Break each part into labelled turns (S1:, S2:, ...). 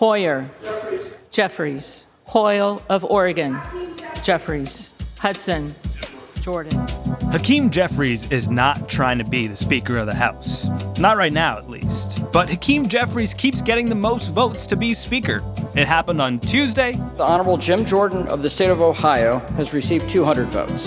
S1: Hoyer. Jeffries. Hoyle of Oregon. Jeffries. Hudson. Jordan.
S2: Hakeem Jeffries is not trying to be the Speaker of the House. Not right now, at least. But Hakeem Jeffries keeps getting the most votes to be Speaker. It happened on Tuesday.
S3: The Honorable Jim Jordan of the state of Ohio has received 200 votes.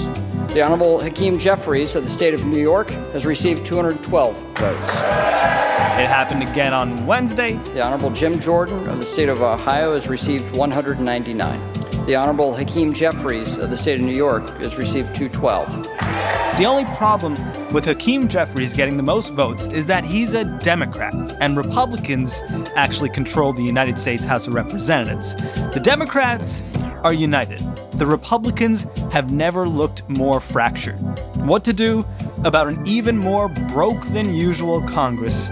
S3: The Honorable Hakeem Jeffries of the state of New York has received 212 votes.
S2: It happened again on Wednesday.
S3: The Honorable Jim Jordan of the state of Ohio has received 199. The Honorable Hakeem Jeffries of the state of New York has received 212.
S2: The only problem with Hakeem Jeffries getting the most votes is that he's a Democrat, and Republicans actually control the United States House of Representatives. The Democrats are united. The Republicans have never looked more fractured. What to do about an even more broke than usual Congress?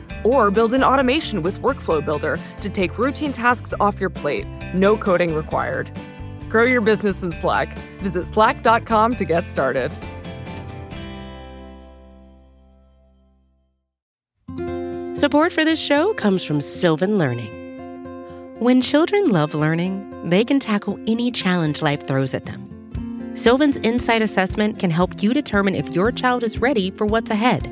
S4: Or build an automation with Workflow Builder to take routine tasks off your plate. No coding required. Grow your business in Slack. Visit slack.com to get started.
S5: Support for this show comes from Sylvan Learning. When children love learning, they can tackle any challenge life throws at them. Sylvan's Insight Assessment can help you determine if your child is ready for what's ahead.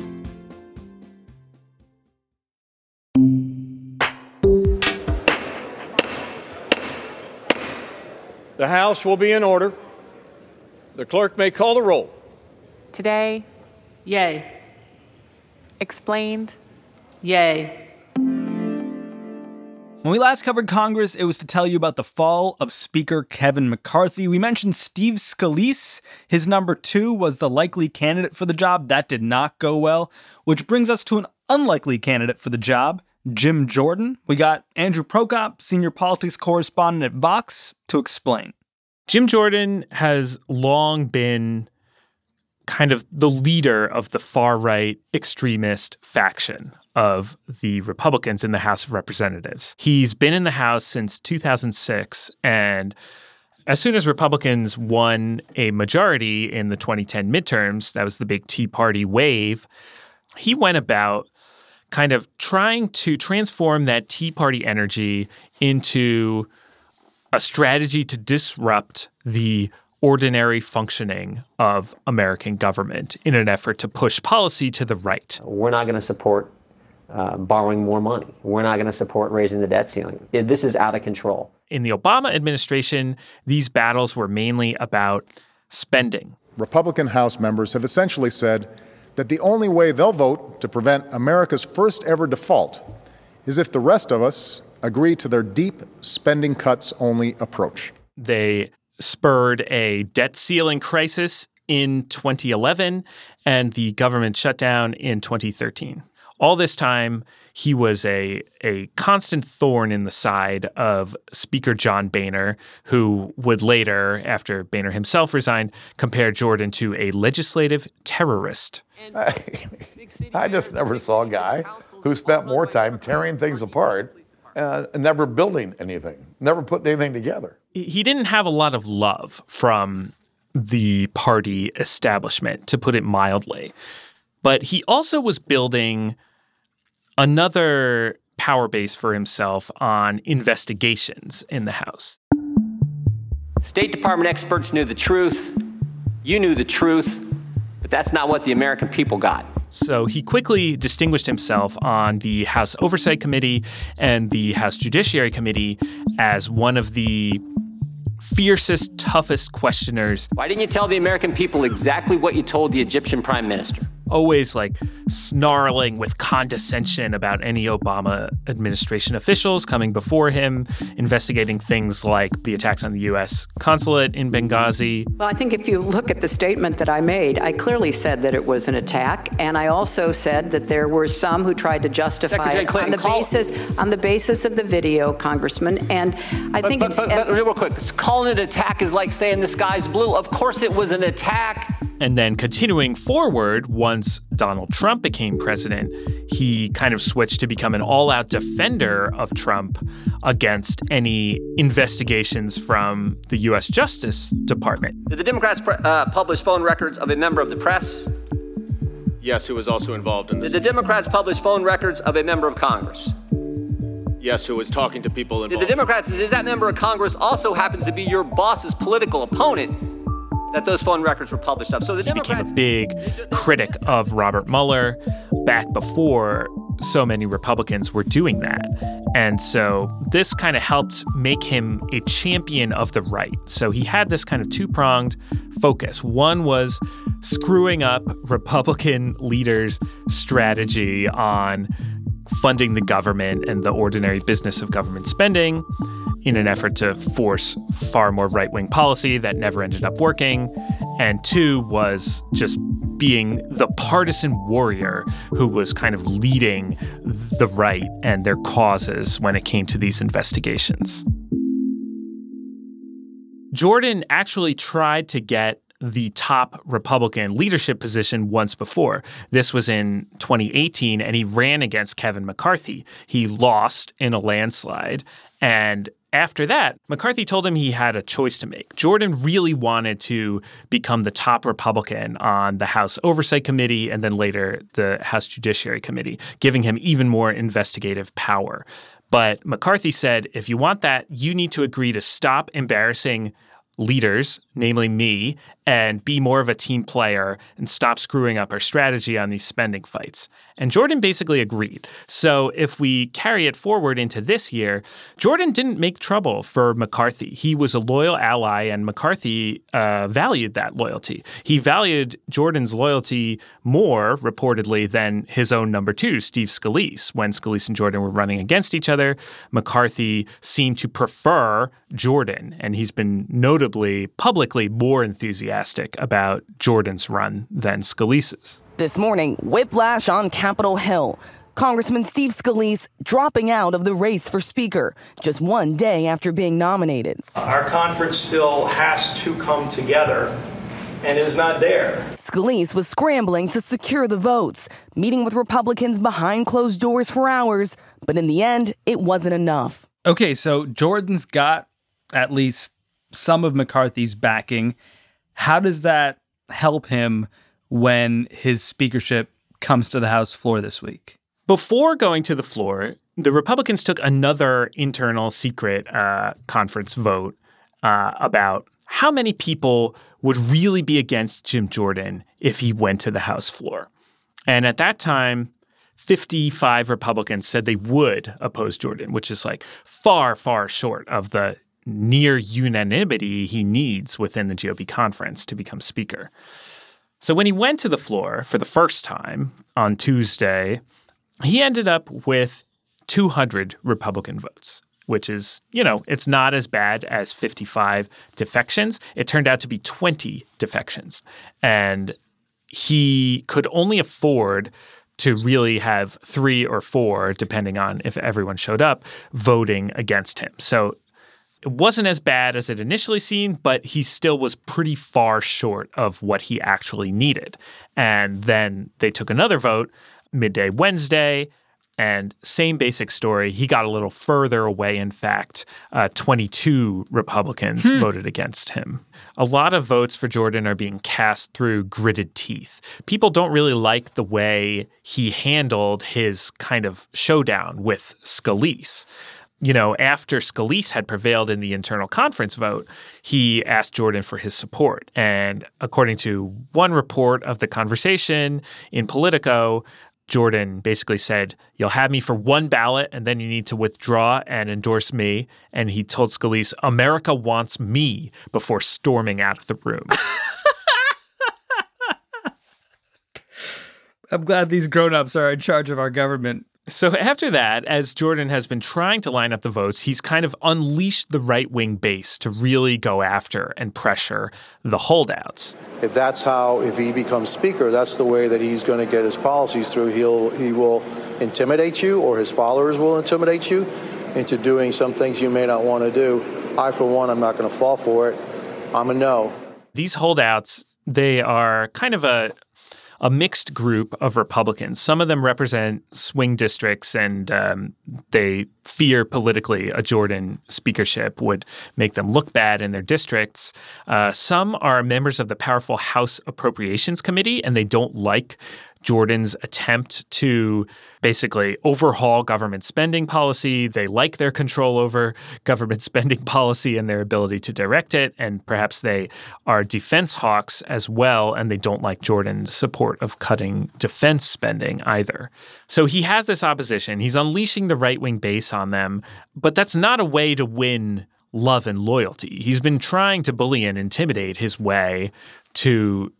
S6: The House will be in order. The clerk may call the roll.
S7: Today,
S1: Yay.
S7: explained.
S1: Yay.
S2: When we last covered Congress, it was to tell you about the fall of Speaker Kevin McCarthy. We mentioned Steve Scalise. His number two was the likely candidate for the job. That did not go well, which brings us to an unlikely candidate for the job, Jim Jordan. We got Andrew Prokop, senior politics correspondent at Vox, to explain.
S8: Jim Jordan has long been kind of the leader of the far right extremist faction of the Republicans in the House of Representatives. He's been in the House since 2006 and as soon as Republicans won a majority in the 2010 midterms, that was the big Tea Party wave, he went about kind of trying to transform that Tea Party energy into a strategy to disrupt the ordinary functioning of American government in an effort to push policy to the right.
S9: We're not going to support uh, borrowing more money. We're not going to support raising the debt ceiling. This is out of control.
S8: In the Obama administration, these battles were mainly about spending.
S10: Republican House members have essentially said that the only way they'll vote to prevent America's first ever default is if the rest of us agree to their deep spending cuts only approach.
S8: They spurred a debt ceiling crisis in 2011 and the government shutdown in 2013. All this time, he was a, a constant thorn in the side of Speaker John Boehner, who would later, after Boehner himself resigned, compare Jordan to a legislative terrorist.
S11: I just never saw a guy who spent more time tearing things apart uh, and never building anything, never putting anything together.
S8: He didn't have a lot of love from the party establishment, to put it mildly. But he also was building another power base for himself on investigations in the House.
S9: State Department experts knew the truth. You knew the truth. But that's not what the American people got.
S8: So he quickly distinguished himself on the House Oversight Committee and the House Judiciary Committee as one of the fiercest, toughest questioners.
S9: Why didn't you tell the American people exactly what you told the Egyptian prime minister?
S8: Always like snarling with condescension about any Obama administration officials coming before him, investigating things like the attacks on the U.S. consulate in Benghazi.
S12: Well, I think if you look at the statement that I made, I clearly said that it was an attack, and I also said that there were some who tried to justify
S9: Secretary
S12: it
S9: Clinton,
S12: on the
S9: call-
S12: basis on the basis of the video, Congressman. And I
S9: But,
S12: think
S9: but,
S12: it's
S9: but, but real quick, calling it an attack is like saying the sky's blue. Of course it was an attack.
S8: And then continuing forward, once Donald Trump became president, he kind of switched to become an all out defender of Trump against any investigations from the U.S. Justice Department.
S9: Did the Democrats pre- uh, publish phone records of a member of the press?
S6: Yes, who was also involved in this.
S9: Did the Democrats publish phone records of a member of Congress?
S6: Yes, who was talking to people
S9: Did the Democrats, does that member of Congress also happens to be your boss's political opponent that those phone records were published of? So the
S8: He became a big critic of Robert Mueller back before so many Republicans were doing that. And so this kind of helped make him a champion of the right. So he had this kind of two pronged focus. One was screwing up Republican leaders' strategy on funding the government and the ordinary business of government spending in an effort to force far more right wing policy that never ended up working. And two was just being the partisan warrior who was kind of leading the right and their causes when it came to these investigations. Jordan actually tried to get the top Republican leadership position once before. This was in 2018, and he ran against Kevin McCarthy. He lost in a landslide. And after that, McCarthy told him he had a choice to make. Jordan really wanted to become the top Republican on the House Oversight Committee and then later the House Judiciary Committee, giving him even more investigative power. But McCarthy said, if you want that, you need to agree to stop embarrassing leaders, namely me, and be more of a team player and stop screwing up our strategy on these spending fights. And Jordan basically agreed. So if we carry it forward into this year, Jordan didn't make trouble for McCarthy. He was a loyal ally, and McCarthy uh, valued that loyalty. He valued Jordan's loyalty more, reportedly, than his own number two, Steve Scalise. When Scalise and Jordan were running against each other, McCarthy seemed to prefer Jordan, and he's been notably publicly more enthusiastic about Jordan's run than Scalise's.
S13: This morning, whiplash on Capitol Hill. Congressman Steve Scalise dropping out of the race for Speaker just one day after being nominated.
S14: Our conference still has to come together and is not there.
S13: Scalise was scrambling to secure the votes, meeting with Republicans behind closed doors for hours, but in the end, it wasn't enough.
S2: Okay, so Jordan's got at least some of McCarthy's backing. How does that help him when his speakership comes to the House floor this week?
S8: Before going to the floor, the Republicans took another internal secret uh, conference vote uh, about how many people would really be against Jim Jordan if he went to the House floor. And at that time, 55 Republicans said they would oppose Jordan, which is like far, far short of the near unanimity he needs within the GOP conference to become Speaker. So when he went to the floor for the first time on Tuesday, he ended up with 200 Republican votes, which is, you know, it's not as bad as 55 defections. It turned out to be 20 defections. And he could only afford to really have three or four, depending on if everyone showed up, voting against him. So it wasn't as bad as it initially seemed, but he still was pretty far short of what he actually needed. And then they took another vote midday Wednesday. And same basic story. He got a little further away. In fact, uh, 22 Republicans
S2: Hmm.
S8: voted against him. A lot of votes for Jordan are being cast through gritted teeth. People don't really like the way he handled his kind of showdown with Scalise you know, after Scalise had prevailed in the internal conference vote, he asked Jordan for his support. And according to one report of the conversation in Politico, Jordan basically said, You'll have me for one ballot and then you need to withdraw and endorse me. And he told Scalise, America wants me before storming out of the room.
S2: I'm glad these grown-ups are in charge of our government.
S8: So after that, as Jordan has been trying to line up the votes, he's kind of unleashed the right wing base to really go after and pressure the holdouts.
S15: If that's how, if he becomes speaker, that's the way that he's going to get his policies through. He'll he will intimidate you, or his followers will intimidate you into doing some things you may not want to do. I, for one, I'm not going to fall for it. I'm a no.
S8: These holdouts, they are kind of a a mixed group of Republicans. Some of them represent swing districts, and um, they fear politically a Jordan speakership would make them look bad in their districts. Uh, some are members of the powerful House Appropriations Committee, and they don't like Jordan's attempt to basically overhaul government spending policy. They like their control over government spending policy and their ability to direct it. And perhaps they are defense hawks as well. And they don't like Jordan's support of cutting defense spending either. So he has this opposition. He's unleashing the right wing base on them. But that's not a way to win love and loyalty. He's been trying to bully and intimidate his way to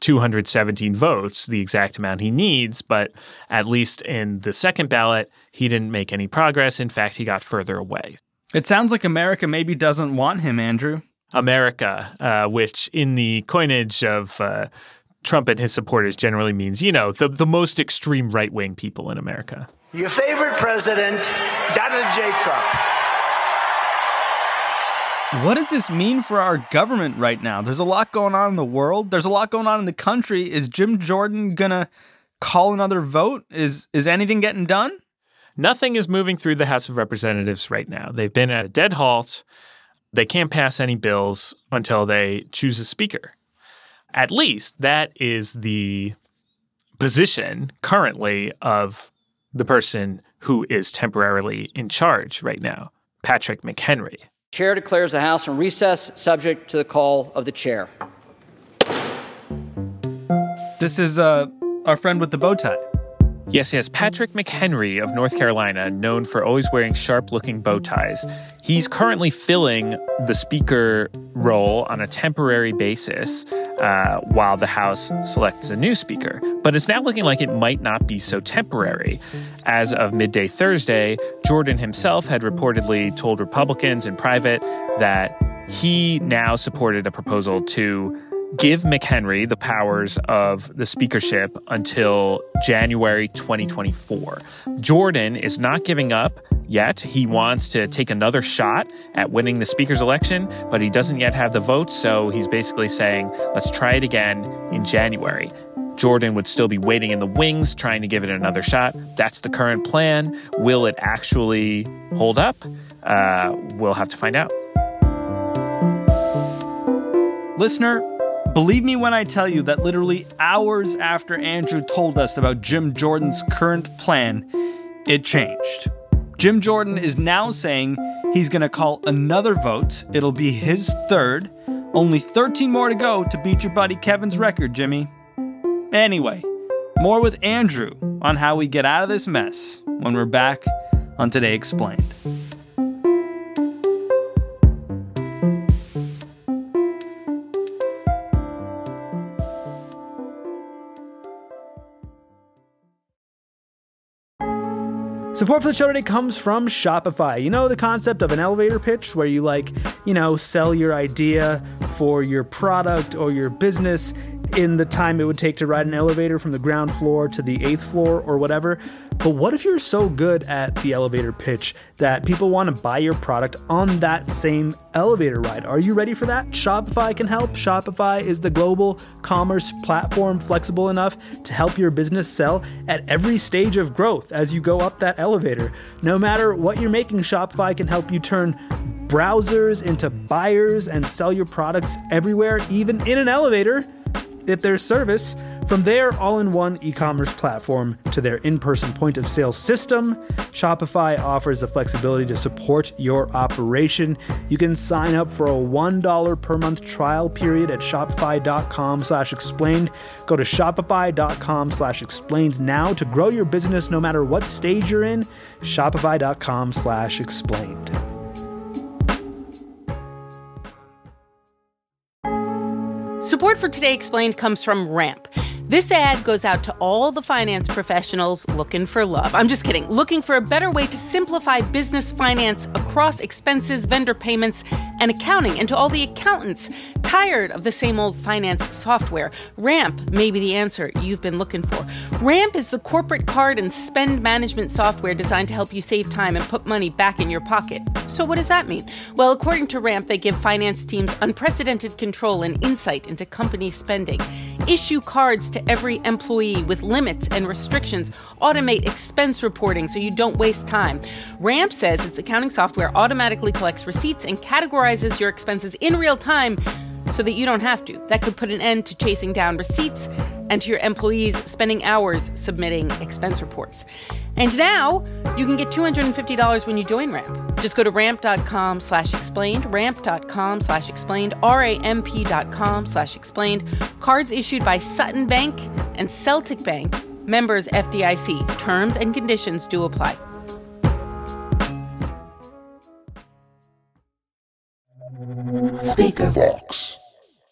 S8: 217 votes, the exact amount he needs, but at least in the second ballot, he didn't make any progress. In fact, he got further away.
S2: It sounds like America maybe doesn't want him, Andrew.
S8: America, uh, which in the coinage of uh, Trump and his supporters generally means, you know, the, the most extreme right wing people in America.
S16: Your favorite president, Donald J. Trump.
S2: What does this mean for our government right now? There's a lot going on in the world. There's a lot going on in the country. Is Jim Jordan gonna call another vote? Is is anything getting done?
S8: Nothing is moving through the House of Representatives right now. They've been at a dead halt. They can't pass any bills until they choose a speaker. At least that is the position currently of the person who is temporarily in charge right now, Patrick McHenry.
S3: Chair declares the House in recess, subject to the call of the chair.
S2: This is uh, our friend with the bow tie.
S8: Yes, yes, Patrick McHenry of North Carolina, known for always wearing sharp looking bow ties. He's currently filling the speaker role on a temporary basis uh, while the House selects a new speaker. But it's now looking like it might not be so temporary. As of midday Thursday, Jordan himself had reportedly told Republicans in private that he now supported a proposal to give McHenry the powers of the speakership until January 2024. Jordan is not giving up yet. He wants to take another shot at winning the speaker's election, but he doesn't yet have the votes, so he's basically saying, let's try it again in January. Jordan would still be waiting in the wings, trying to give it another shot. That's the current plan. Will it actually hold up? Uh, we'll have to find out.
S2: Listener, Believe me when I tell you that literally hours after Andrew told us about Jim Jordan's current plan, it changed. Jim Jordan is now saying he's going to call another vote. It'll be his third. Only 13 more to go to beat your buddy Kevin's record, Jimmy. Anyway, more with Andrew on how we get out of this mess when we're back on Today Explained. Support for the show today comes from Shopify. You know the concept of an elevator pitch where you like, you know, sell your idea for your product or your business in the time it would take to ride an elevator from the ground floor to the eighth floor or whatever. But what if you're so good at the elevator pitch that people want to buy your product on that same elevator ride? Are you ready for that? Shopify can help. Shopify is the global commerce platform flexible enough to help your business sell at every stage of growth as you go up that elevator. No matter what you're making, Shopify can help you turn browsers into buyers and sell your products everywhere, even in an elevator. At their service. From their all in one e commerce platform to their in person point of sale system, Shopify offers the flexibility to support your operation. You can sign up for a $1 per month trial period at shopify.com slash explained. Go to shopify.com slash explained now to grow your business no matter what stage you're in. Shopify.com slash explained.
S17: Support for Today Explained comes from Ramp. This ad goes out to all the finance professionals looking for love. I'm just kidding, looking for a better way to simplify business finance across expenses, vendor payments, and accounting, and to all the accountants tired of the same old finance software. Ramp may be the answer you've been looking for. Ramp is the corporate card and spend management software designed to help you save time and put money back in your pocket. So, what does that mean? Well, according to Ramp, they give finance teams unprecedented control and insight into company spending, issue cards to every employee with limits and restrictions, automate expense reporting so you don't waste time. Ramp says its accounting software automatically collects receipts and categorizes your expenses in real time so that you don't have to. That could put an end to chasing down receipts and to your employees spending hours submitting expense reports. And now you can get $250 when you join Ramp. Just go to ramp.com slash explained, ramp.com slash explained, R-A-M-P.com slash explained. Cards issued by Sutton Bank and Celtic Bank, members FDIC. Terms and conditions do apply.
S2: Speaker Vox.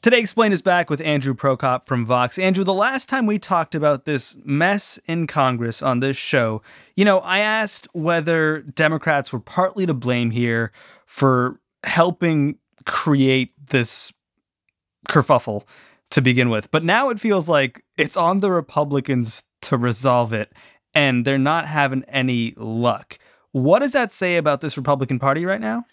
S2: Today Explained is back with Andrew Prokop from Vox. Andrew, the last time we talked about this mess in Congress on this show, you know, I asked whether Democrats were partly to blame here for helping create this kerfuffle to begin with. But now it feels like it's on the Republicans to resolve it, and they're not having any luck. What does that say about this Republican Party right now?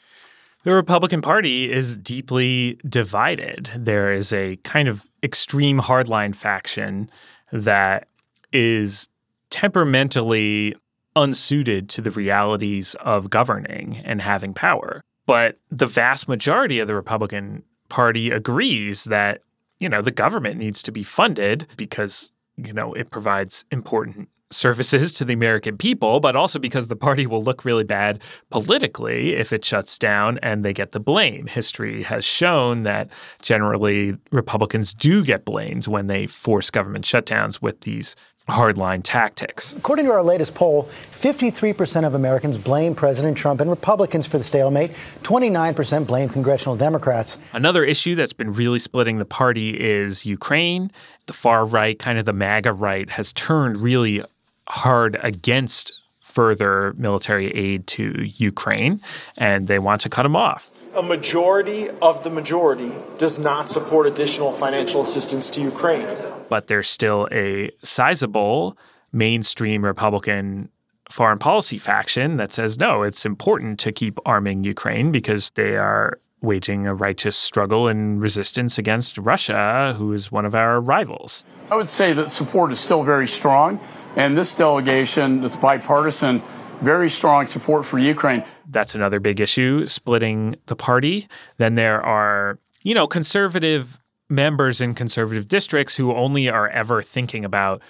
S8: The Republican Party is deeply divided. There is a kind of extreme hardline faction that is temperamentally unsuited to the realities of governing and having power. But the vast majority of the Republican Party agrees that, you know, the government needs to be funded because, you know, it provides important services to the American people, but also because the party will look really bad politically if it shuts down and they get the blame. History has shown that generally Republicans do get blamed when they force government shutdowns with these hardline tactics.
S18: According to our latest poll, 53% of Americans blame President Trump and Republicans for the stalemate. 29% blame congressional Democrats.
S8: Another issue that's been really splitting the party is Ukraine. The far right, kind of the MAGA right, has turned really hard against further military aid to Ukraine, and they want to cut them off.
S14: A majority of the majority does not support additional financial assistance to Ukraine.
S8: But there's still a sizable mainstream Republican foreign policy faction that says no, it's important to keep arming Ukraine because they are waging a righteous struggle and resistance against Russia, who is one of our rivals.
S19: I would say that support is still very strong. And this delegation is bipartisan, very strong support for Ukraine.
S8: That's another big issue, splitting the party. Then there are, you know, conservative members in conservative districts who only are ever thinking about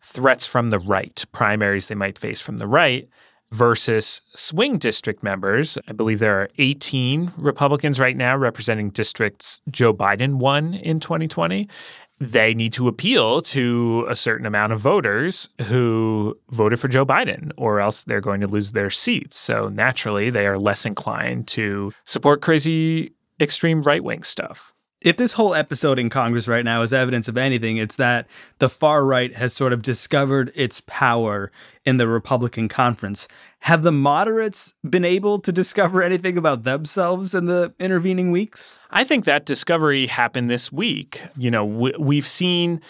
S8: threats from the right, primaries they might face from the right, versus swing district members. I believe there are 18 Republicans right now representing districts Joe Biden won in 2020 they need to appeal to a certain amount of voters who voted for Joe Biden, or else they're going to lose their seats. So naturally, they are less inclined to support crazy, extreme right wing stuff.
S2: If this whole episode in Congress right now is evidence of anything, it's that the far right has sort of discovered its power in the Republican conference. Have the moderates been able to discover anything about themselves in the intervening weeks?
S8: I think that discovery happened this week. You know, we've seen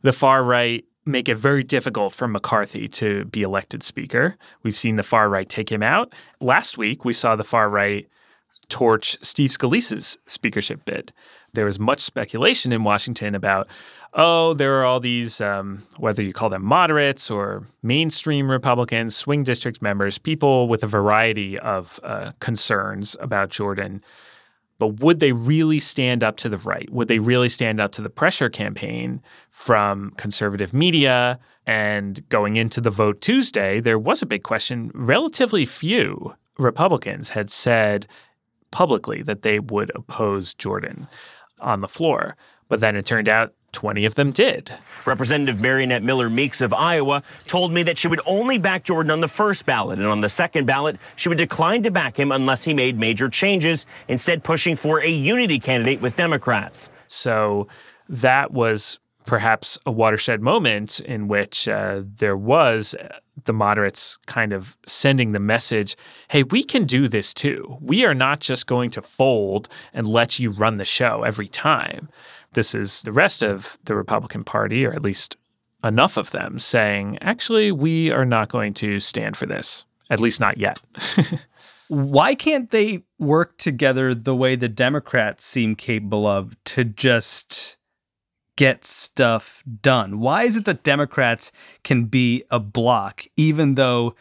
S8: the far right make it very difficult for McCarthy to be elected speaker. We've seen the far right take him out. Last week, we saw the far right torch Steve Scalise's speakership bid there was much speculation in Washington about, oh, there are all these, um, whether you call them moderates or mainstream Republicans, swing district members, people with a variety of uh, concerns about Jordan But would they really stand up to the right? Would they really stand up to the pressure campaign from conservative media? And going into the vote Tuesday, there was a big question. Relatively few Republicans had said publicly that they would oppose Jordan on the floor. But then it turned out 20 of them did.
S20: Representative Mariannette Miller Meeks of Iowa told me that she would only back Jordan on the first ballot, and on the second ballot, she would decline to back him unless he made major changes, instead, pushing for a unity candidate with Democrats.
S8: So that was perhaps a watershed moment in which uh, there was uh, the moderates kind of sending the message hey, we can do this too. We are not just going to fold and let you run the show every time this is the rest of the Republican Party, or at least enough of them, saying, actually, we are not going to stand for this, at least not yet.
S2: Why can't they work together the way the Democrats seem capable of to just get stuff done? Why is it that Democrats can be a block, even though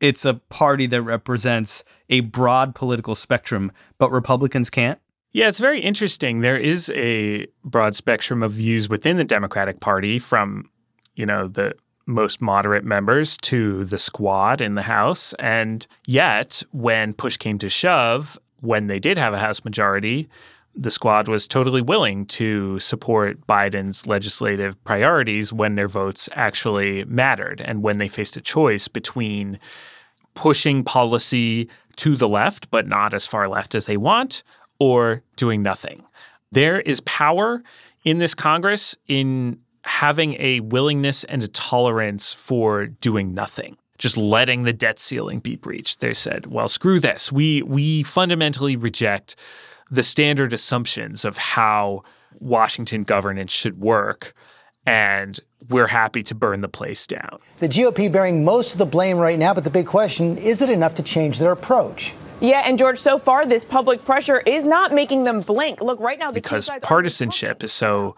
S2: it's a party that represents a broad political spectrum, but Republicans can't?
S8: Yeah, it's very interesting. There is a broad spectrum of views within the Democratic Party from, you know, the most moderate members to the squad in the House. And yet, when push came to shove, when they did have a House majority, the squad was totally willing to support Biden's legislative priorities when their votes actually mattered and when they faced a choice between pushing policy to the left, but not as far left as they want, or doing nothing. There is power in this Congress in having a willingness and a tolerance for doing nothing just letting the debt ceiling be breached. They said, "Well, screw this. We we fundamentally reject the standard assumptions of how Washington governance should work." And we're happy to burn the place down.
S18: The GOP bearing most of the blame right now, but the big question is it enough to change their approach?
S21: Yeah, and George, so far this public pressure is not making them blink. Look, right now,
S8: because partisanship is so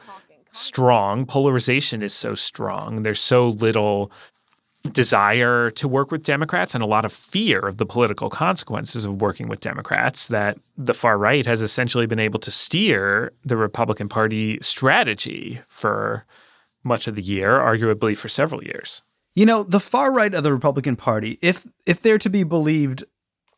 S8: strong, polarization is so strong. There's so little desire to work with Democrats and a lot of fear of the political consequences of working with Democrats that the far right has essentially been able to steer the Republican Party strategy for much of the year, arguably for several years.
S2: You know, the far right of the Republican Party, if if they're to be believed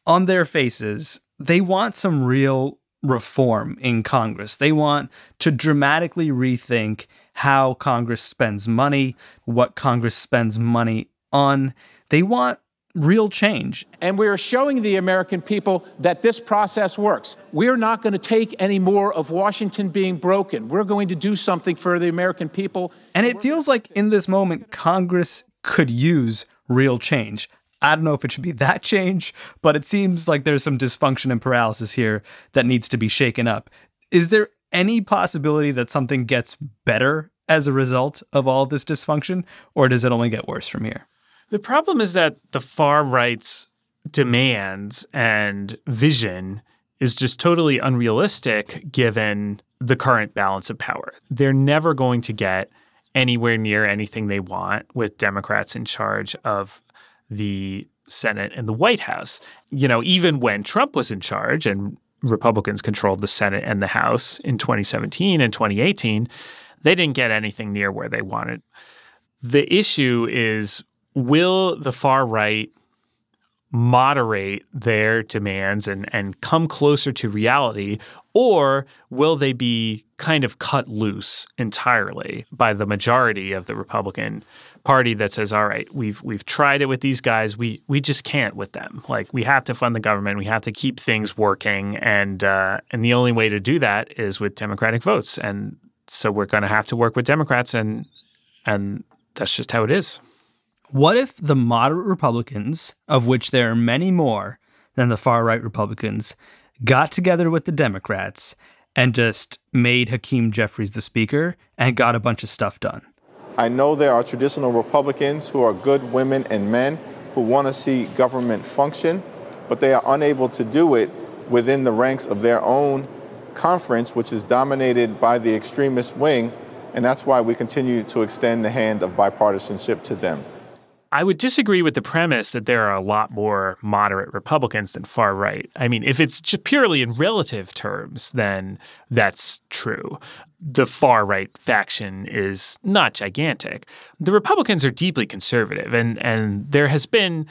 S2: on their faces, they want some real reform in Congress. They want to dramatically rethink how Congress spends money, what Congress spends money on. They want real change.
S22: And we are showing the American people that this process works. We're not going to take any more of Washington being broken. We're going to do something for the American people.
S2: And it feels like in this moment, Congress could use real change. I don't know if it should be that change, but it seems like there's some dysfunction and paralysis here that needs to be shaken up. Is there any possibility that something gets better as a result of all of this dysfunction, or does it only get worse from here?
S8: The problem is that the far right's demands and vision is just totally unrealistic given the current balance of power. They're never going to get anywhere near anything they want with Democrats in charge of the Senate and the White House. You know, even when Trump was in charge and Republicans controlled the Senate and the House in 2017 and 2018, they didn't get anything near where they wanted. The issue is will the far right moderate their demands and, and come closer to reality, or will they be kind of cut loose entirely by the majority of the Republican party that says, "All right, we've we've tried it with these guys. We we just can't with them. Like we have to fund the government. We have to keep things working, and uh, and the only way to do that is with Democratic votes. And so we're going to have to work with Democrats, and and that's just how it is."
S2: What if the moderate Republicans, of which there are many more than the far right Republicans, got together with the Democrats and just made Hakeem Jeffries the speaker and got a bunch of stuff done?
S23: I know there are traditional Republicans who are good women and men who want to see government function, but they are unable to do it within the ranks of their own conference, which is dominated by the extremist wing, and that's why we continue to extend the hand of bipartisanship to them.
S8: I would disagree with the premise that there are a lot more moderate Republicans than far right. I mean, if it's just purely in relative terms, then that's true. The far right faction is not gigantic. The Republicans are deeply conservative, and, and there has been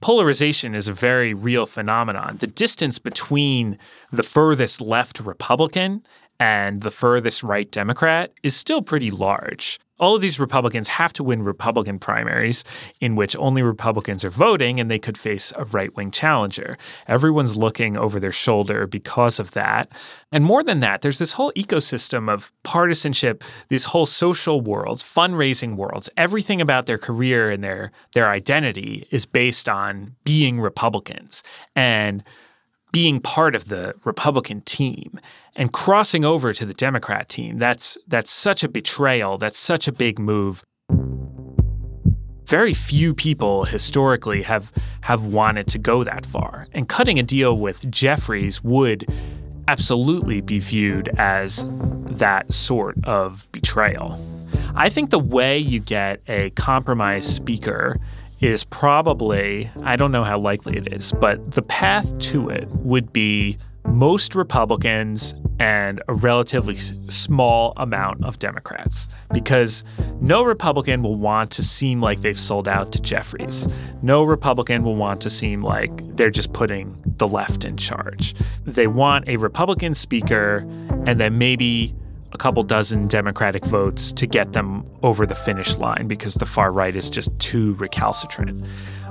S8: polarization is a very real phenomenon. The distance between the furthest left Republican and the furthest right Democrat is still pretty large all of these Republicans have to win Republican primaries in which only Republicans are voting and they could face a right wing challenger. Everyone's looking over their shoulder because of that. And more than that, there's this whole ecosystem of partisanship, these whole social worlds, fundraising worlds. Everything about their career and their, their identity is based on being Republicans. And being part of the Republican team and crossing over to the Democrat team. That's that's such a betrayal. That's such a big move. Very few people historically have have wanted to go that far. And cutting a deal with Jeffries would absolutely be viewed as that sort of betrayal. I think the way you get a compromise speaker is probably, I don't know how likely it is, but the path to it would be most Republicans and a relatively small amount of Democrats because no Republican will want to seem like they've sold out to Jeffries. No Republican will want to seem like they're just putting the left in charge. They want a Republican speaker and then maybe a couple dozen Democratic votes to get them over the finish line because the far right is just too recalcitrant.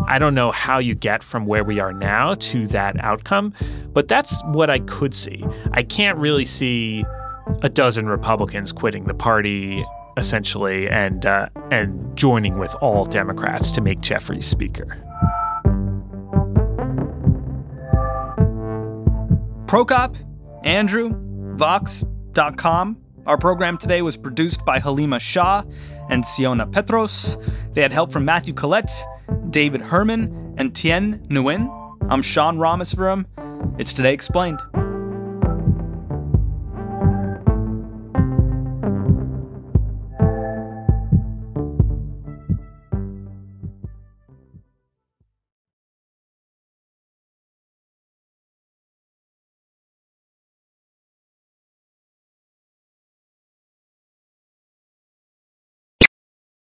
S8: I don't know how you get from where we are now to that outcome, but that's what I could see. I can't really see a dozen Republicans quitting the party essentially and uh, and joining with all Democrats to make Jeffries speaker.
S2: Prokop, Andrew, Vox.com our program today was produced by Haleema Shah and Siona Peterous. They had help from Matthew Collette, David Herman, and Tien Nguyen. I'm Sean Rameswaram. It's Today Explained.